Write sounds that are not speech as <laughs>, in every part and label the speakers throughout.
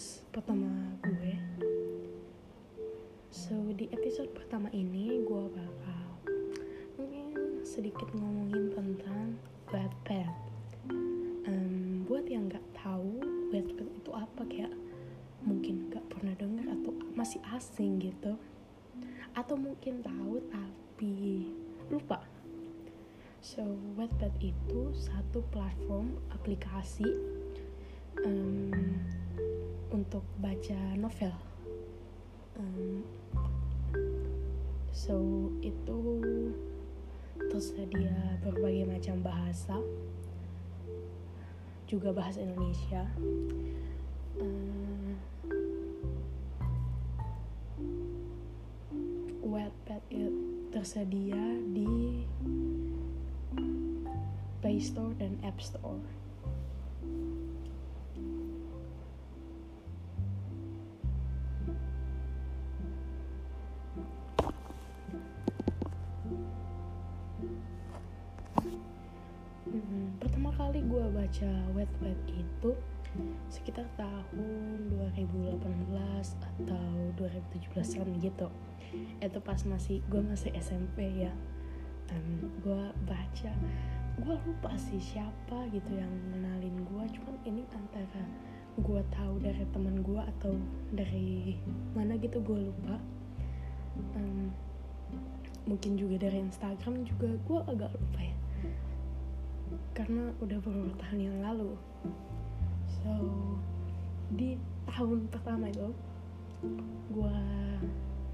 Speaker 1: podcast pertama gue. So di episode pertama ini gue bakal mungkin sedikit ngomongin tentang Wattpad um, Buat yang gak tahu Wattpad itu apa? Kayak mungkin gak pernah denger atau masih asing gitu. Atau mungkin tahu tapi lupa. So, Wattpad itu satu platform aplikasi um, untuk baca novel. Um, so itu tersedia berbagai macam bahasa juga bahasa Indonesia. Um, Wattpad tersedia di Play Store dan App Store kali gue baca wet wet itu sekitar tahun 2018 atau 2017an gitu. Itu pas masih gue masih SMP ya. Um, gue baca gue lupa sih siapa gitu yang ngenalin gue cuman ini antara gue tahu dari teman gue atau dari mana gitu gue lupa. Um, mungkin juga dari Instagram juga. Gue agak lupa ya karena udah beberapa tahun yang lalu. So di tahun pertama itu gue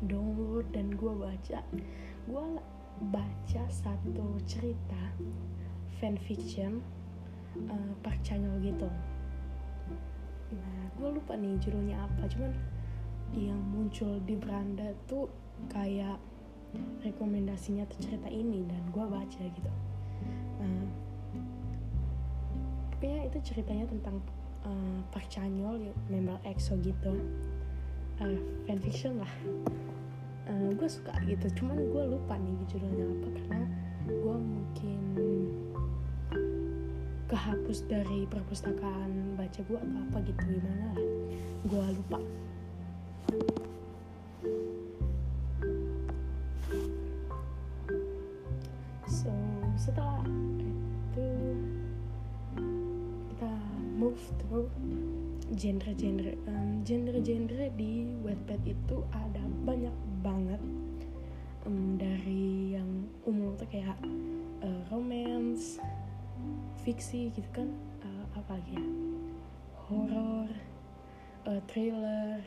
Speaker 1: download dan gue baca gue baca satu cerita fanfiction uh, Park Chanyeol gitu. Nah gue lupa nih judulnya apa cuman yang muncul di beranda tuh kayak rekomendasinya tuh cerita ini dan gue baca gitu pokoknya itu ceritanya tentang uh, Park Chanyeol member EXO gitu. Uh, fanfiction lah. Uh, gue suka gitu. Cuman gue lupa nih judulnya apa karena gue mungkin kehapus dari perpustakaan baca gue atau apa gitu gimana lah. Gue lupa. So setelah move through genre-genre um, genre-genre di Wattpad itu ada banyak banget. Um, dari yang umum tuh kayak uh, romance fiksi gitu kan. Uh, apa lagi ya? Horror uh, thriller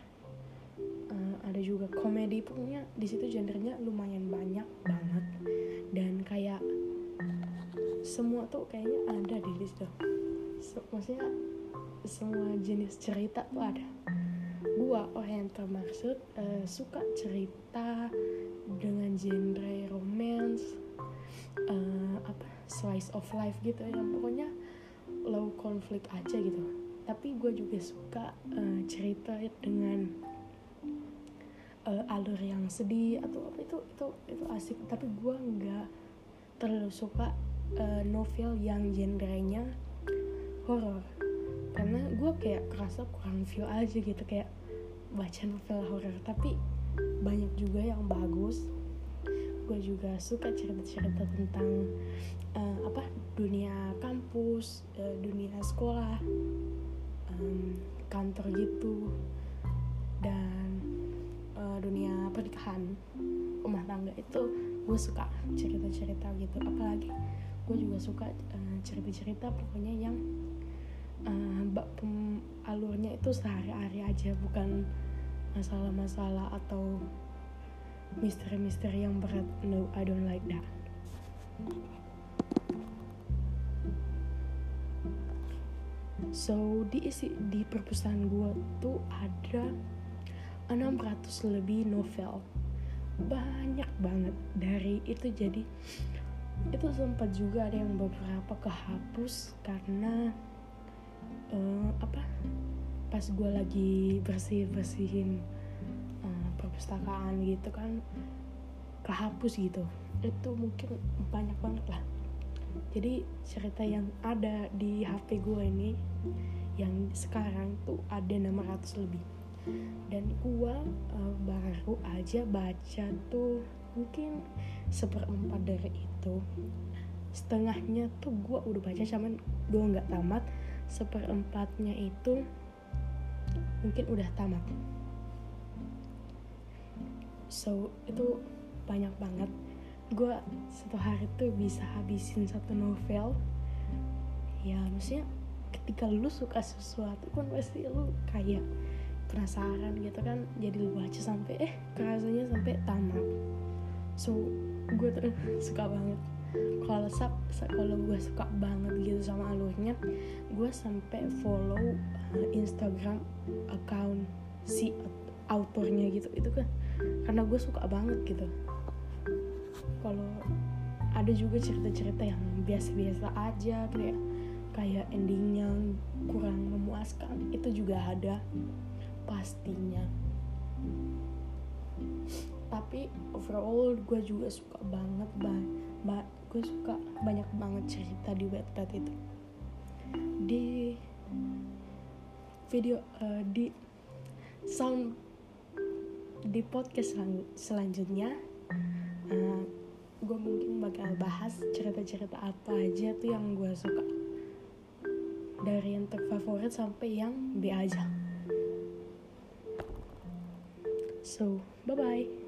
Speaker 1: uh, ada juga komedi. Pokoknya di situ genrenya lumayan banyak banget. Dan kayak semua tuh kayaknya ada di situ so, maksudnya semua jenis cerita tuh ada. Gua orang yang termaksud uh, suka cerita dengan genre romance uh, apa slice of life gitu ya. Pokoknya low konflik aja gitu. Tapi gue juga suka uh, cerita dengan uh, alur yang sedih atau apa itu itu itu asik. Tapi gue nggak terlalu suka uh, novel yang genrenya horor karena gue kayak kerasa kurang feel aja gitu kayak baca novel horor tapi banyak juga yang bagus. Gue juga suka cerita-cerita tentang uh, apa dunia kampus uh, dunia sekolah um, kantor gitu dan uh, dunia pernikahan rumah tangga. Itu gue suka cerita-cerita gitu. Apalagi gue juga suka uh, cerita-cerita pokoknya yang uh, alurnya itu sehari-hari aja bukan masalah-masalah atau misteri-misteri yang berat. No I don't like that. So di isi di perpustakaan gue tuh ada 600 lebih novel. Banyak banget. Dari itu jadi itu sempat juga ada yang beberapa kehapus karena uh, apa pas gue lagi bersih bersihin uh, perpustakaan gitu kan kehapus gitu. Itu mungkin banyak banget lah. Jadi cerita yang ada di HP gue ini yang sekarang tuh ada 600 lebih. Dan gua uh, baru aja baca tuh mungkin seperempat dari itu setengahnya tuh gua udah baca cuman gua nggak tamat. Seperempatnya itu mungkin udah tamat. So itu banyak banget. Gue satu hari tuh bisa habisin satu novel. Ya maksudnya ketika lu suka sesuatu kan pasti lu kayak penasaran gitu kan. Jadi lu baca sampai eh kerasanya sampai tamat so gue tuh <laughs> suka banget. Kalau sub kalau gue suka banget gitu sama alurnya gue sampai follow uh, Instagram account si autornya gitu. Itu kan karena gue suka banget gitu. Kalau ada juga cerita-cerita yang biasa-biasa aja kayak kayak endingnya kurang memuaskan itu juga ada pastinya tapi overall gue juga suka banget bang ba gue suka banyak banget cerita di webpad itu. Di video uh, di sound di podcast selang selanjutnya uh, gue mungkin bakal bahas cerita-cerita apa aja tuh yang gue suka. Dari yang terfavorit sampai yang B so bye bye